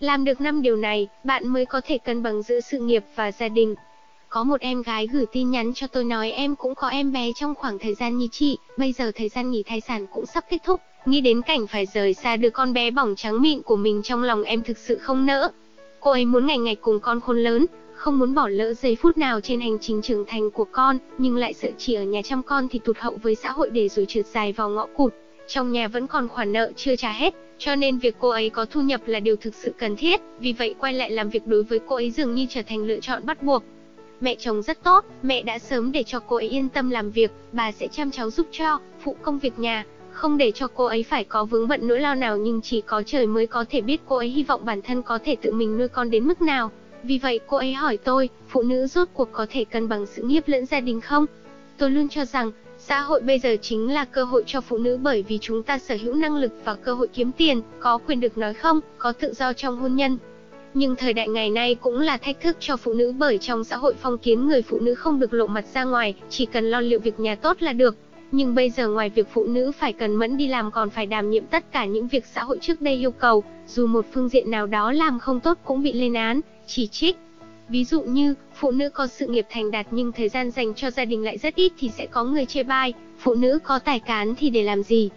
Làm được 5 điều này, bạn mới có thể cân bằng giữa sự nghiệp và gia đình. Có một em gái gửi tin nhắn cho tôi nói em cũng có em bé trong khoảng thời gian như chị, bây giờ thời gian nghỉ thai sản cũng sắp kết thúc, nghĩ đến cảnh phải rời xa đứa con bé bỏng trắng mịn của mình trong lòng em thực sự không nỡ. Cô ấy muốn ngày ngày cùng con khôn lớn, không muốn bỏ lỡ giây phút nào trên hành trình trưởng thành của con, nhưng lại sợ chỉ ở nhà chăm con thì tụt hậu với xã hội để rồi trượt dài vào ngõ cụt. Trong nhà vẫn còn khoản nợ chưa trả hết, cho nên việc cô ấy có thu nhập là điều thực sự cần thiết, vì vậy quay lại làm việc đối với cô ấy dường như trở thành lựa chọn bắt buộc. Mẹ chồng rất tốt, mẹ đã sớm để cho cô ấy yên tâm làm việc, bà sẽ chăm cháu giúp cho, phụ công việc nhà, không để cho cô ấy phải có vướng bận nỗi lo nào nhưng chỉ có trời mới có thể biết cô ấy hy vọng bản thân có thể tự mình nuôi con đến mức nào. Vì vậy cô ấy hỏi tôi, phụ nữ rốt cuộc có thể cân bằng sự nghiệp lẫn gia đình không? Tôi luôn cho rằng, xã hội bây giờ chính là cơ hội cho phụ nữ bởi vì chúng ta sở hữu năng lực và cơ hội kiếm tiền, có quyền được nói không, có tự do trong hôn nhân. Nhưng thời đại ngày nay cũng là thách thức cho phụ nữ bởi trong xã hội phong kiến người phụ nữ không được lộ mặt ra ngoài, chỉ cần lo liệu việc nhà tốt là được. Nhưng bây giờ ngoài việc phụ nữ phải cần mẫn đi làm còn phải đảm nhiệm tất cả những việc xã hội trước đây yêu cầu, dù một phương diện nào đó làm không tốt cũng bị lên án, chỉ trích. Ví dụ như, phụ nữ có sự nghiệp thành đạt nhưng thời gian dành cho gia đình lại rất ít thì sẽ có người chê bai, phụ nữ có tài cán thì để làm gì?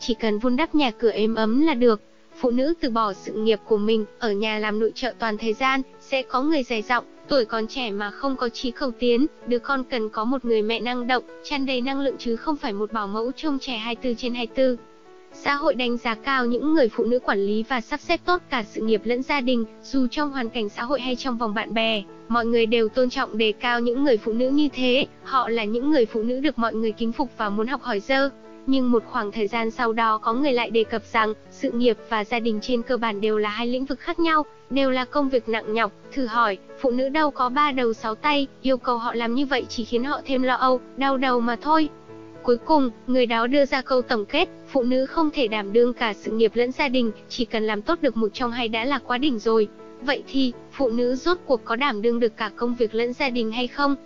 Chỉ cần vun đắp nhà cửa êm ấm là được. Phụ nữ từ bỏ sự nghiệp của mình, ở nhà làm nội trợ toàn thời gian, sẽ có người dày giọng, tuổi còn trẻ mà không có trí cầu tiến, đứa con cần có một người mẹ năng động, tràn đầy năng lượng chứ không phải một bảo mẫu trông trẻ 24 trên 24. Xã hội đánh giá cao những người phụ nữ quản lý và sắp xếp tốt cả sự nghiệp lẫn gia đình, dù trong hoàn cảnh xã hội hay trong vòng bạn bè, mọi người đều tôn trọng đề cao những người phụ nữ như thế, họ là những người phụ nữ được mọi người kính phục và muốn học hỏi dơ. Nhưng một khoảng thời gian sau đó có người lại đề cập rằng, sự nghiệp và gia đình trên cơ bản đều là hai lĩnh vực khác nhau, đều là công việc nặng nhọc, thử hỏi, phụ nữ đâu có ba đầu sáu tay, yêu cầu họ làm như vậy chỉ khiến họ thêm lo âu, đau đầu mà thôi. Cuối cùng, người đó đưa ra câu tổng kết, phụ nữ không thể đảm đương cả sự nghiệp lẫn gia đình, chỉ cần làm tốt được một trong hai đã là quá đỉnh rồi. Vậy thì, phụ nữ rốt cuộc có đảm đương được cả công việc lẫn gia đình hay không?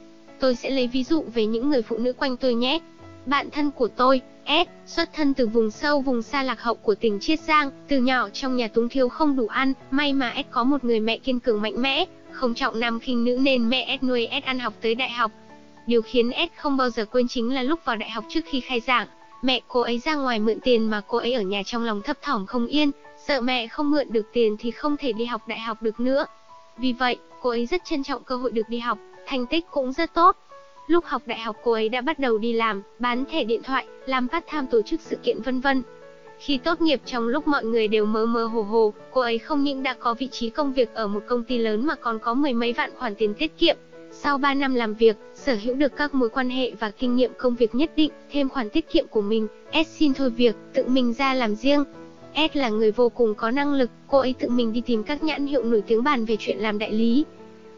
Tôi sẽ lấy ví dụ về những người phụ nữ quanh tôi nhé. Bạn thân của tôi, S, xuất thân từ vùng sâu vùng xa lạc hậu của tỉnh Chiết Giang, từ nhỏ trong nhà túng thiếu không đủ ăn, may mà S có một người mẹ kiên cường mạnh mẽ, không trọng nam khinh nữ nên mẹ S nuôi S ăn học tới đại học, Điều khiến S không bao giờ quên chính là lúc vào đại học trước khi khai giảng, mẹ cô ấy ra ngoài mượn tiền mà cô ấy ở nhà trong lòng thấp thỏm không yên, sợ mẹ không mượn được tiền thì không thể đi học đại học được nữa. Vì vậy, cô ấy rất trân trọng cơ hội được đi học, thành tích cũng rất tốt. Lúc học đại học cô ấy đã bắt đầu đi làm, bán thẻ điện thoại, làm phát tham tổ chức sự kiện vân vân. Khi tốt nghiệp trong lúc mọi người đều mơ mơ hồ hồ, cô ấy không những đã có vị trí công việc ở một công ty lớn mà còn có mười mấy vạn khoản tiền tiết kiệm. Sau 3 năm làm việc, sở hữu được các mối quan hệ và kinh nghiệm công việc nhất định, thêm khoản tiết kiệm của mình, S xin thôi việc, tự mình ra làm riêng. S là người vô cùng có năng lực, cô ấy tự mình đi tìm các nhãn hiệu nổi tiếng bàn về chuyện làm đại lý.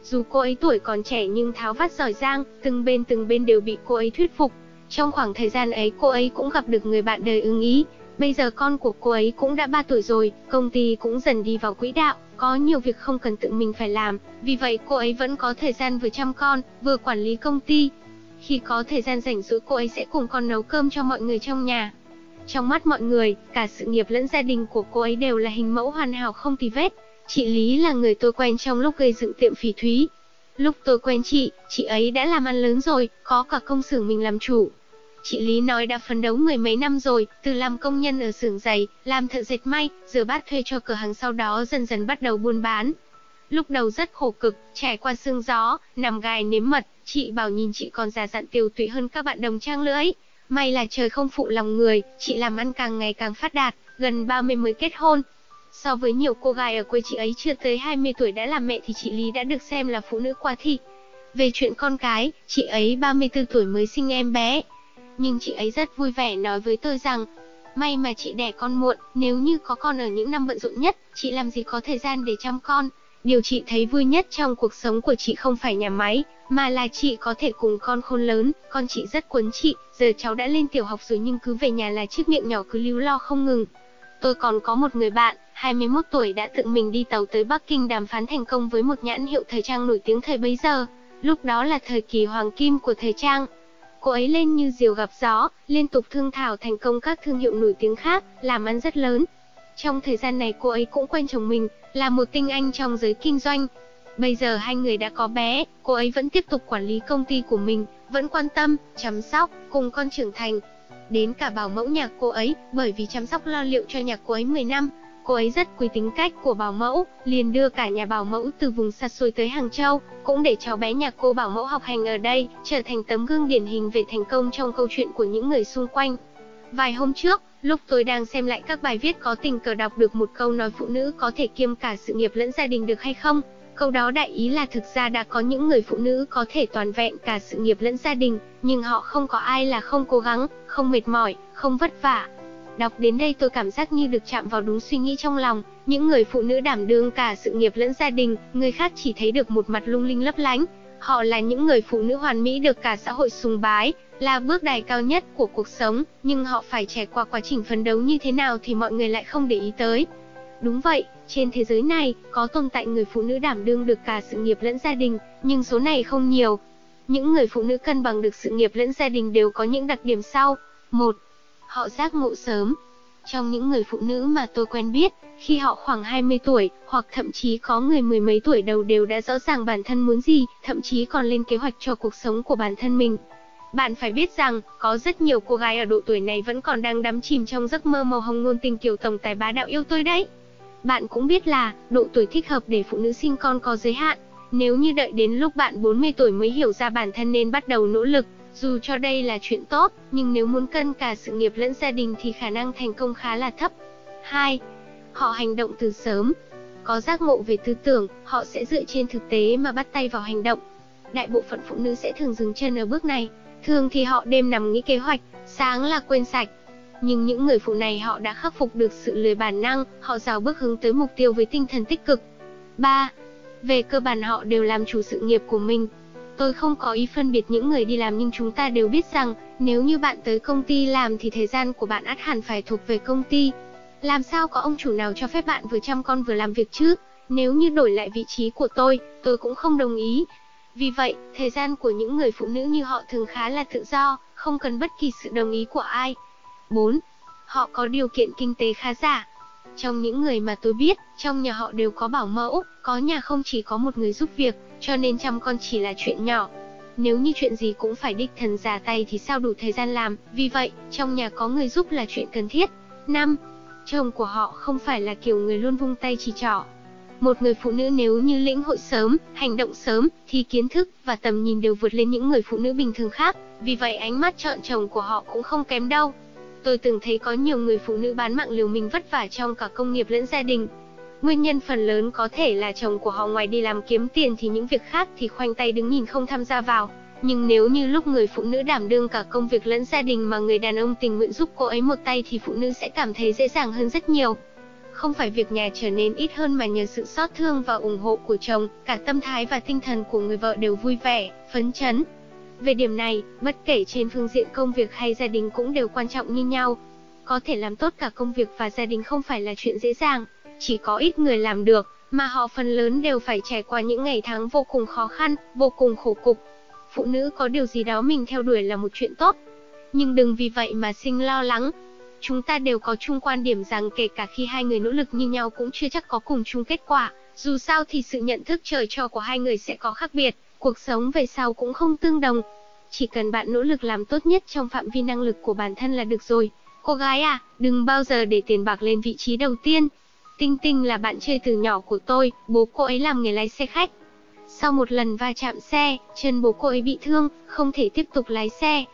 Dù cô ấy tuổi còn trẻ nhưng tháo vát giỏi giang, từng bên từng bên đều bị cô ấy thuyết phục. Trong khoảng thời gian ấy cô ấy cũng gặp được người bạn đời ưng ý. Bây giờ con của cô ấy cũng đã 3 tuổi rồi, công ty cũng dần đi vào quỹ đạo. Có nhiều việc không cần tự mình phải làm, vì vậy cô ấy vẫn có thời gian vừa chăm con, vừa quản lý công ty. Khi có thời gian rảnh rỗi cô ấy sẽ cùng con nấu cơm cho mọi người trong nhà. Trong mắt mọi người, cả sự nghiệp lẫn gia đình của cô ấy đều là hình mẫu hoàn hảo không tì vết. Chị Lý là người tôi quen trong lúc gây dựng tiệm phỉ thúy. Lúc tôi quen chị, chị ấy đã làm ăn lớn rồi, có cả công xưởng mình làm chủ. Chị Lý nói đã phấn đấu mười mấy năm rồi, từ làm công nhân ở xưởng giày, làm thợ dệt may, rửa bát thuê cho cửa hàng sau đó dần dần bắt đầu buôn bán. Lúc đầu rất khổ cực, trải qua sương gió, nằm gai nếm mật, chị bảo nhìn chị còn già dặn tiều tụy hơn các bạn đồng trang lưỡi. May là trời không phụ lòng người, chị làm ăn càng ngày càng phát đạt, gần 30 mới kết hôn. So với nhiều cô gái ở quê chị ấy chưa tới 20 tuổi đã làm mẹ thì chị Lý đã được xem là phụ nữ qua thị. Về chuyện con cái, chị ấy 34 tuổi mới sinh em bé, nhưng chị ấy rất vui vẻ nói với tôi rằng, may mà chị đẻ con muộn, nếu như có con ở những năm bận rộn nhất, chị làm gì có thời gian để chăm con. Điều chị thấy vui nhất trong cuộc sống của chị không phải nhà máy, mà là chị có thể cùng con khôn lớn, con chị rất quấn chị, giờ cháu đã lên tiểu học rồi nhưng cứ về nhà là chiếc miệng nhỏ cứ líu lo không ngừng. Tôi còn có một người bạn, 21 tuổi đã tự mình đi tàu tới Bắc Kinh đàm phán thành công với một nhãn hiệu thời trang nổi tiếng thời bấy giờ. Lúc đó là thời kỳ hoàng kim của thời trang, Cô ấy lên như diều gặp gió, liên tục thương thảo thành công các thương hiệu nổi tiếng khác, làm ăn rất lớn. Trong thời gian này cô ấy cũng quen chồng mình, là một tinh anh trong giới kinh doanh. Bây giờ hai người đã có bé, cô ấy vẫn tiếp tục quản lý công ty của mình, vẫn quan tâm, chăm sóc, cùng con trưởng thành. Đến cả bảo mẫu nhà cô ấy, bởi vì chăm sóc lo liệu cho nhà cô ấy 10 năm, cô ấy rất quý tính cách của bảo mẫu, liền đưa cả nhà bảo mẫu từ vùng xa xôi tới Hàng Châu, cũng để cháu bé nhà cô bảo mẫu học hành ở đây, trở thành tấm gương điển hình về thành công trong câu chuyện của những người xung quanh. Vài hôm trước, lúc tôi đang xem lại các bài viết có tình cờ đọc được một câu nói phụ nữ có thể kiêm cả sự nghiệp lẫn gia đình được hay không? Câu đó đại ý là thực ra đã có những người phụ nữ có thể toàn vẹn cả sự nghiệp lẫn gia đình, nhưng họ không có ai là không cố gắng, không mệt mỏi, không vất vả. Đọc đến đây tôi cảm giác như được chạm vào đúng suy nghĩ trong lòng, những người phụ nữ đảm đương cả sự nghiệp lẫn gia đình, người khác chỉ thấy được một mặt lung linh lấp lánh. Họ là những người phụ nữ hoàn mỹ được cả xã hội sùng bái, là bước đài cao nhất của cuộc sống, nhưng họ phải trải qua quá trình phấn đấu như thế nào thì mọi người lại không để ý tới. Đúng vậy, trên thế giới này, có tồn tại người phụ nữ đảm đương được cả sự nghiệp lẫn gia đình, nhưng số này không nhiều. Những người phụ nữ cân bằng được sự nghiệp lẫn gia đình đều có những đặc điểm sau. 1. Họ giác ngộ sớm. Trong những người phụ nữ mà tôi quen biết, khi họ khoảng 20 tuổi, hoặc thậm chí có người mười mấy tuổi đầu đều đã rõ ràng bản thân muốn gì, thậm chí còn lên kế hoạch cho cuộc sống của bản thân mình. Bạn phải biết rằng, có rất nhiều cô gái ở độ tuổi này vẫn còn đang đắm chìm trong giấc mơ màu hồng ngôn tình kiểu tổng tài bá đạo yêu tôi đấy. Bạn cũng biết là, độ tuổi thích hợp để phụ nữ sinh con có giới hạn. Nếu như đợi đến lúc bạn 40 tuổi mới hiểu ra bản thân nên bắt đầu nỗ lực, dù cho đây là chuyện tốt, nhưng nếu muốn cân cả sự nghiệp lẫn gia đình thì khả năng thành công khá là thấp. 2. Họ hành động từ sớm. Có giác ngộ về tư tưởng, họ sẽ dựa trên thực tế mà bắt tay vào hành động. Đại bộ phận phụ nữ sẽ thường dừng chân ở bước này. Thường thì họ đêm nằm nghĩ kế hoạch, sáng là quên sạch. Nhưng những người phụ này họ đã khắc phục được sự lười bản năng, họ rào bước hướng tới mục tiêu với tinh thần tích cực. 3. Về cơ bản họ đều làm chủ sự nghiệp của mình, Tôi không có ý phân biệt những người đi làm nhưng chúng ta đều biết rằng, nếu như bạn tới công ty làm thì thời gian của bạn ắt hẳn phải thuộc về công ty. Làm sao có ông chủ nào cho phép bạn vừa chăm con vừa làm việc chứ? Nếu như đổi lại vị trí của tôi, tôi cũng không đồng ý. Vì vậy, thời gian của những người phụ nữ như họ thường khá là tự do, không cần bất kỳ sự đồng ý của ai. 4. Họ có điều kiện kinh tế khá giả. Trong những người mà tôi biết, trong nhà họ đều có bảo mẫu, có nhà không chỉ có một người giúp việc, cho nên chăm con chỉ là chuyện nhỏ. Nếu như chuyện gì cũng phải đích thần ra tay thì sao đủ thời gian làm, vì vậy, trong nhà có người giúp là chuyện cần thiết. 5. Chồng của họ không phải là kiểu người luôn vung tay chỉ trỏ. Một người phụ nữ nếu như lĩnh hội sớm, hành động sớm, thì kiến thức và tầm nhìn đều vượt lên những người phụ nữ bình thường khác, vì vậy ánh mắt chọn chồng của họ cũng không kém đâu. Tôi từng thấy có nhiều người phụ nữ bán mạng liều mình vất vả trong cả công nghiệp lẫn gia đình, Nguyên nhân phần lớn có thể là chồng của họ ngoài đi làm kiếm tiền thì những việc khác thì khoanh tay đứng nhìn không tham gia vào. Nhưng nếu như lúc người phụ nữ đảm đương cả công việc lẫn gia đình mà người đàn ông tình nguyện giúp cô ấy một tay thì phụ nữ sẽ cảm thấy dễ dàng hơn rất nhiều. Không phải việc nhà trở nên ít hơn mà nhờ sự xót thương và ủng hộ của chồng, cả tâm thái và tinh thần của người vợ đều vui vẻ, phấn chấn. Về điểm này, bất kể trên phương diện công việc hay gia đình cũng đều quan trọng như nhau. Có thể làm tốt cả công việc và gia đình không phải là chuyện dễ dàng, chỉ có ít người làm được, mà họ phần lớn đều phải trải qua những ngày tháng vô cùng khó khăn, vô cùng khổ cục. Phụ nữ có điều gì đó mình theo đuổi là một chuyện tốt, nhưng đừng vì vậy mà sinh lo lắng. Chúng ta đều có chung quan điểm rằng kể cả khi hai người nỗ lực như nhau cũng chưa chắc có cùng chung kết quả, dù sao thì sự nhận thức trời cho của hai người sẽ có khác biệt, cuộc sống về sau cũng không tương đồng. Chỉ cần bạn nỗ lực làm tốt nhất trong phạm vi năng lực của bản thân là được rồi. Cô gái à, đừng bao giờ để tiền bạc lên vị trí đầu tiên, Tinh Tinh là bạn chơi từ nhỏ của tôi, bố cô ấy làm nghề lái xe khách. Sau một lần va chạm xe, chân bố cô ấy bị thương, không thể tiếp tục lái xe.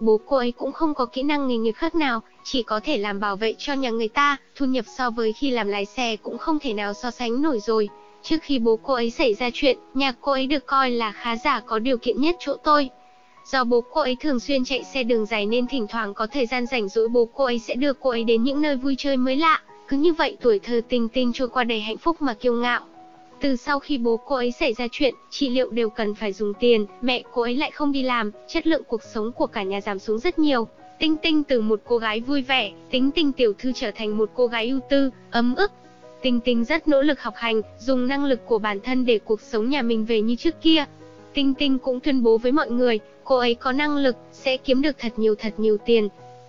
Bố cô ấy cũng không có kỹ năng nghề nghiệp khác nào, chỉ có thể làm bảo vệ cho nhà người ta, thu nhập so với khi làm lái xe cũng không thể nào so sánh nổi rồi. Trước khi bố cô ấy xảy ra chuyện, nhà cô ấy được coi là khá giả có điều kiện nhất chỗ tôi. Do bố cô ấy thường xuyên chạy xe đường dài nên thỉnh thoảng có thời gian rảnh rỗi bố cô ấy sẽ đưa cô ấy đến những nơi vui chơi mới lạ. Cứ như vậy tuổi thơ tinh tinh trôi qua đầy hạnh phúc mà kiêu ngạo. Từ sau khi bố cô ấy xảy ra chuyện, trị liệu đều cần phải dùng tiền, mẹ cô ấy lại không đi làm, chất lượng cuộc sống của cả nhà giảm xuống rất nhiều. Tinh Tinh từ một cô gái vui vẻ, tính tình tiểu thư trở thành một cô gái ưu tư, ấm ức. Tinh Tinh rất nỗ lực học hành, dùng năng lực của bản thân để cuộc sống nhà mình về như trước kia. Tinh Tinh cũng tuyên bố với mọi người, cô ấy có năng lực, sẽ kiếm được thật nhiều thật nhiều tiền.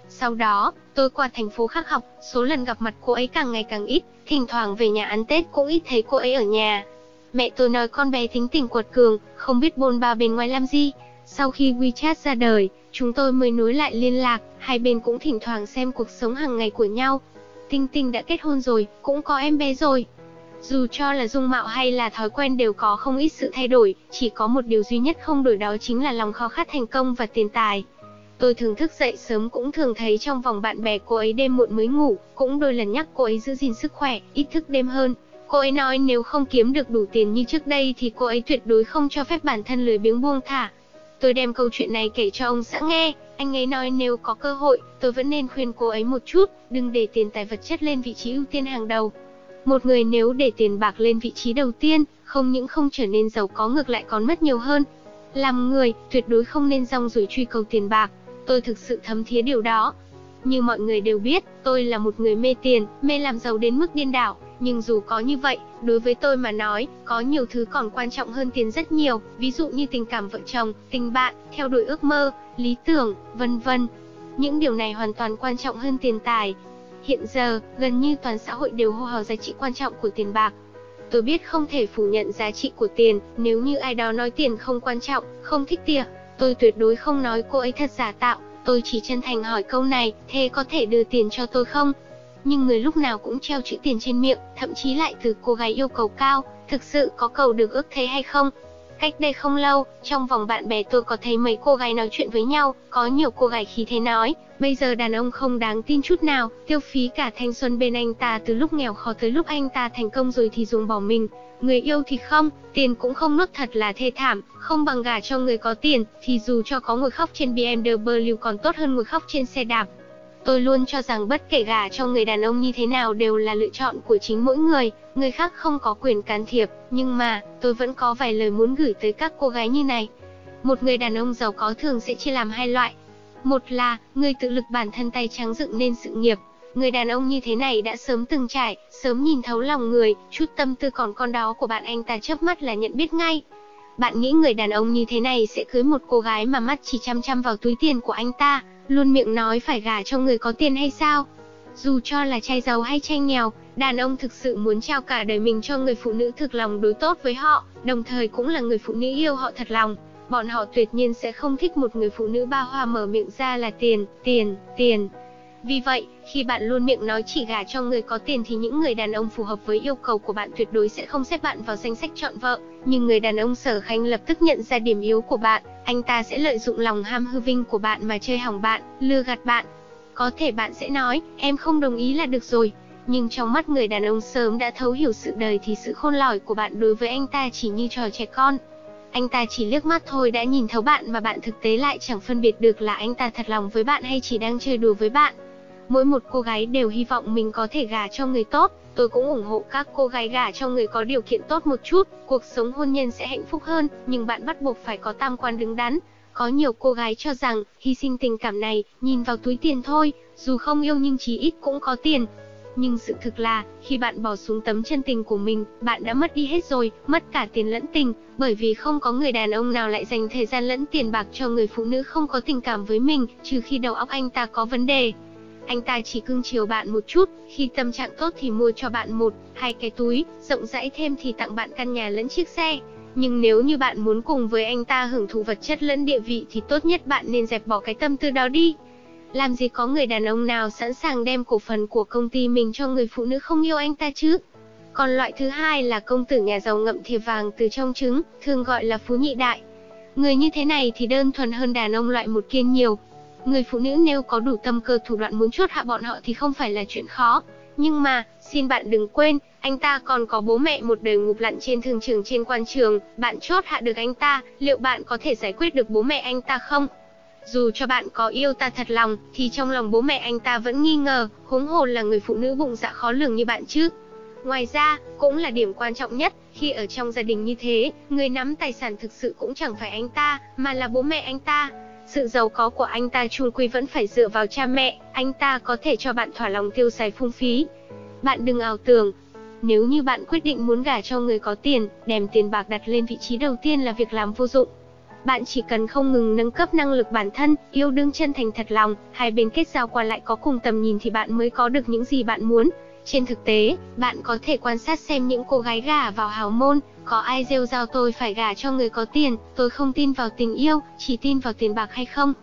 Sau đó, tôi qua thành phố khác học, số lần gặp mặt cô ấy càng ngày càng ít, thỉnh thoảng về nhà ăn Tết cũng ít thấy cô ấy ở nhà. Mẹ tôi nói con bé tính tình quật cường, không biết bôn ba bên ngoài làm gì. Sau khi WeChat ra đời, chúng tôi mới nối lại liên lạc, hai bên cũng thỉnh thoảng xem cuộc sống hàng ngày của nhau. Tinh Tinh đã kết hôn rồi, cũng có em bé rồi. Dù cho là dung mạo hay là thói quen đều có không ít sự thay đổi, chỉ có một điều duy nhất không đổi đó chính là lòng khao khát thành công và tiền tài. Tôi thường thức dậy sớm cũng thường thấy trong vòng bạn bè cô ấy đêm muộn mới ngủ, cũng đôi lần nhắc cô ấy giữ gìn sức khỏe, ít thức đêm hơn. Cô ấy nói nếu không kiếm được đủ tiền như trước đây thì cô ấy tuyệt đối không cho phép bản thân lười biếng buông thả. Tôi đem câu chuyện này kể cho ông xã nghe, anh ấy nói nếu có cơ hội, tôi vẫn nên khuyên cô ấy một chút, đừng để tiền tài vật chất lên vị trí ưu tiên hàng đầu. Một người nếu để tiền bạc lên vị trí đầu tiên, không những không trở nên giàu có ngược lại còn mất nhiều hơn. Làm người, tuyệt đối không nên rong ruổi truy cầu tiền bạc, tôi thực sự thấm thía điều đó. Như mọi người đều biết, tôi là một người mê tiền, mê làm giàu đến mức điên đảo, nhưng dù có như vậy, đối với tôi mà nói, có nhiều thứ còn quan trọng hơn tiền rất nhiều, ví dụ như tình cảm vợ chồng, tình bạn, theo đuổi ước mơ, lý tưởng, vân vân. Những điều này hoàn toàn quan trọng hơn tiền tài. Hiện giờ, gần như toàn xã hội đều hô hào giá trị quan trọng của tiền bạc. Tôi biết không thể phủ nhận giá trị của tiền, nếu như ai đó nói tiền không quan trọng, không thích tiền, tôi tuyệt đối không nói cô ấy thật giả tạo, tôi chỉ chân thành hỏi câu này, thế có thể đưa tiền cho tôi không? Nhưng người lúc nào cũng treo chữ tiền trên miệng, thậm chí lại từ cô gái yêu cầu cao, thực sự có cầu được ước thế hay không? Cách đây không lâu, trong vòng bạn bè tôi có thấy mấy cô gái nói chuyện với nhau, có nhiều cô gái khí thế nói, bây giờ đàn ông không đáng tin chút nào, tiêu phí cả thanh xuân bên anh ta từ lúc nghèo khó tới lúc anh ta thành công rồi thì dùng bỏ mình, người yêu thì không, tiền cũng không nuốt thật là thê thảm, không bằng gả cho người có tiền, thì dù cho có ngồi khóc trên BMW còn tốt hơn ngồi khóc trên xe đạp. Tôi luôn cho rằng bất kể gả cho người đàn ông như thế nào đều là lựa chọn của chính mỗi người, người khác không có quyền can thiệp, nhưng mà, tôi vẫn có vài lời muốn gửi tới các cô gái như này. Một người đàn ông giàu có thường sẽ chia làm hai loại. Một là, người tự lực bản thân tay trắng dựng nên sự nghiệp. Người đàn ông như thế này đã sớm từng trải, sớm nhìn thấu lòng người, chút tâm tư còn con đó của bạn anh ta chớp mắt là nhận biết ngay. Bạn nghĩ người đàn ông như thế này sẽ cưới một cô gái mà mắt chỉ chăm chăm vào túi tiền của anh ta, luôn miệng nói phải gả cho người có tiền hay sao? Dù cho là trai giàu hay trai nghèo, đàn ông thực sự muốn trao cả đời mình cho người phụ nữ thực lòng đối tốt với họ, đồng thời cũng là người phụ nữ yêu họ thật lòng. Bọn họ tuyệt nhiên sẽ không thích một người phụ nữ ba hoa mở miệng ra là tiền, tiền, tiền. Vì vậy, khi bạn luôn miệng nói chỉ gả cho người có tiền thì những người đàn ông phù hợp với yêu cầu của bạn tuyệt đối sẽ không xếp bạn vào danh sách chọn vợ. Nhưng người đàn ông sở khanh lập tức nhận ra điểm yếu của bạn, anh ta sẽ lợi dụng lòng ham hư vinh của bạn mà chơi hỏng bạn, lừa gạt bạn. Có thể bạn sẽ nói, em không đồng ý là được rồi. Nhưng trong mắt người đàn ông sớm đã thấu hiểu sự đời thì sự khôn lỏi của bạn đối với anh ta chỉ như trò trẻ con. Anh ta chỉ liếc mắt thôi đã nhìn thấu bạn mà bạn thực tế lại chẳng phân biệt được là anh ta thật lòng với bạn hay chỉ đang chơi đùa với bạn. Mỗi một cô gái đều hy vọng mình có thể gả cho người tốt, tôi cũng ủng hộ các cô gái gả cho người có điều kiện tốt một chút, cuộc sống hôn nhân sẽ hạnh phúc hơn, nhưng bạn bắt buộc phải có tam quan đứng đắn. Có nhiều cô gái cho rằng, hy sinh tình cảm này, nhìn vào túi tiền thôi, dù không yêu nhưng chí ít cũng có tiền. Nhưng sự thực là, khi bạn bỏ xuống tấm chân tình của mình, bạn đã mất đi hết rồi, mất cả tiền lẫn tình, bởi vì không có người đàn ông nào lại dành thời gian lẫn tiền bạc cho người phụ nữ không có tình cảm với mình, trừ khi đầu óc anh ta có vấn đề. Anh ta chỉ cưng chiều bạn một chút, khi tâm trạng tốt thì mua cho bạn một, hai cái túi, rộng rãi thêm thì tặng bạn căn nhà lẫn chiếc xe. Nhưng nếu như bạn muốn cùng với anh ta hưởng thụ vật chất lẫn địa vị thì tốt nhất bạn nên dẹp bỏ cái tâm tư đó đi. Làm gì có người đàn ông nào sẵn sàng đem cổ phần của công ty mình cho người phụ nữ không yêu anh ta chứ? Còn loại thứ hai là công tử nhà giàu ngậm thìa vàng từ trong trứng, thường gọi là phú nhị đại. Người như thế này thì đơn thuần hơn đàn ông loại một kiên nhiều, Người phụ nữ nếu có đủ tâm cơ thủ đoạn muốn chốt hạ bọn họ thì không phải là chuyện khó. Nhưng mà, xin bạn đừng quên, anh ta còn có bố mẹ một đời ngục lặn trên thương trường trên quan trường, bạn chốt hạ được anh ta, liệu bạn có thể giải quyết được bố mẹ anh ta không? Dù cho bạn có yêu ta thật lòng, thì trong lòng bố mẹ anh ta vẫn nghi ngờ, huống hồ là người phụ nữ bụng dạ khó lường như bạn chứ. Ngoài ra, cũng là điểm quan trọng nhất, khi ở trong gia đình như thế, người nắm tài sản thực sự cũng chẳng phải anh ta, mà là bố mẹ anh ta. Sự giàu có của anh ta chung quy vẫn phải dựa vào cha mẹ, anh ta có thể cho bạn thỏa lòng tiêu xài phung phí. Bạn đừng ảo tưởng, nếu như bạn quyết định muốn gả cho người có tiền, đem tiền bạc đặt lên vị trí đầu tiên là việc làm vô dụng. bạn chỉ cần không ngừng nâng cấp năng lực bản thân, yêu đương chân thành thật lòng, hai bên kết giao qua lại có cùng tầm nhìn thì bạn mới có được những gì bạn muốn. Trên thực tế, bạn có thể quan sát xem những cô gái gả vào hào môn, có ai rêu rao tôi phải gả cho người có tiền, tôi không tin vào tình yêu, chỉ tin vào tiền bạc hay không.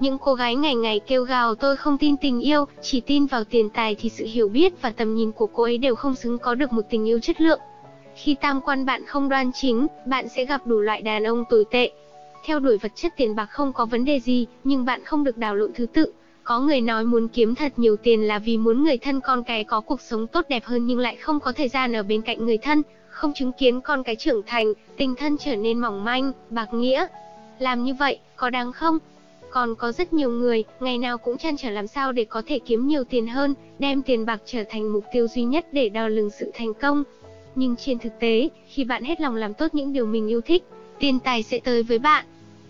Những cô gái ngày ngày kêu gào tôi không tin tình yêu, chỉ tin vào tiền tài thì sự hiểu biết và tầm nhìn của cô ấy đều không xứng có được một tình yêu chất lượng. Khi tam quan bạn không đoan chính, bạn sẽ gặp đủ loại đàn ông tồi tệ. Theo đuổi vật chất tiền bạc không có vấn đề gì, nhưng bạn không được đào lộn thứ tự. Có người nói muốn kiếm thật nhiều tiền là vì muốn người thân con cái có cuộc sống tốt đẹp hơn nhưng lại không có thời gian ở bên cạnh người thân, không chứng kiến con cái trưởng thành, tình thân trở nên mỏng manh, bạc nghĩa. Làm như vậy, có đáng không? Còn có rất nhiều người, ngày nào cũng chăn trở làm sao để có thể kiếm nhiều tiền hơn, đem tiền bạc trở thành mục tiêu duy nhất để đo lường sự thành công. Nhưng trên thực tế, khi bạn hết lòng làm tốt những điều mình yêu thích, tiền tài sẽ tới với bạn.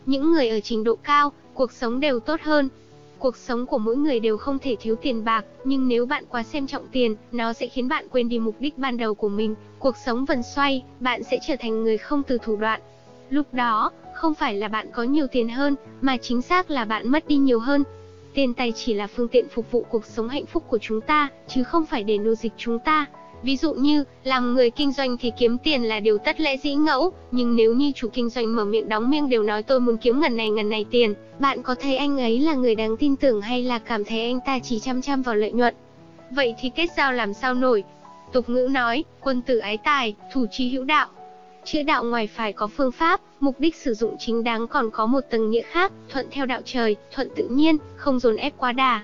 Những người ở trình độ cao, cuộc sống đều tốt hơn. Cuộc sống của mỗi người đều không thể thiếu tiền bạc, nhưng nếu bạn quá xem trọng tiền, nó sẽ khiến bạn quên đi mục đích ban đầu của mình. Cuộc sống vần xoay, bạn sẽ trở thành người không từ thủ đoạn. Lúc đó, không phải là bạn có nhiều tiền hơn, mà chính xác là bạn mất đi nhiều hơn. Tiền tài chỉ là phương tiện phục vụ cuộc sống hạnh phúc của chúng ta, chứ không phải để nô dịch chúng ta. Ví dụ như, làm người kinh doanh thì kiếm tiền là điều tất lẽ dĩ ngẫu, nhưng nếu như chủ kinh doanh mở miệng đóng miệng đều nói tôi muốn kiếm ngần này ngần này tiền, bạn có thấy anh ấy là người đáng tin tưởng hay là cảm thấy anh ta chỉ chăm chăm vào lợi nhuận? Vậy thì kết giao làm sao nổi? Tục ngữ nói, quân tử ái tài, thủ chi hữu đạo. Chữa đạo ngoài phải có phương pháp, mục đích sử dụng chính đáng còn có một tầng nghĩa khác, thuận theo đạo trời, thuận tự nhiên, không dồn ép quá đà.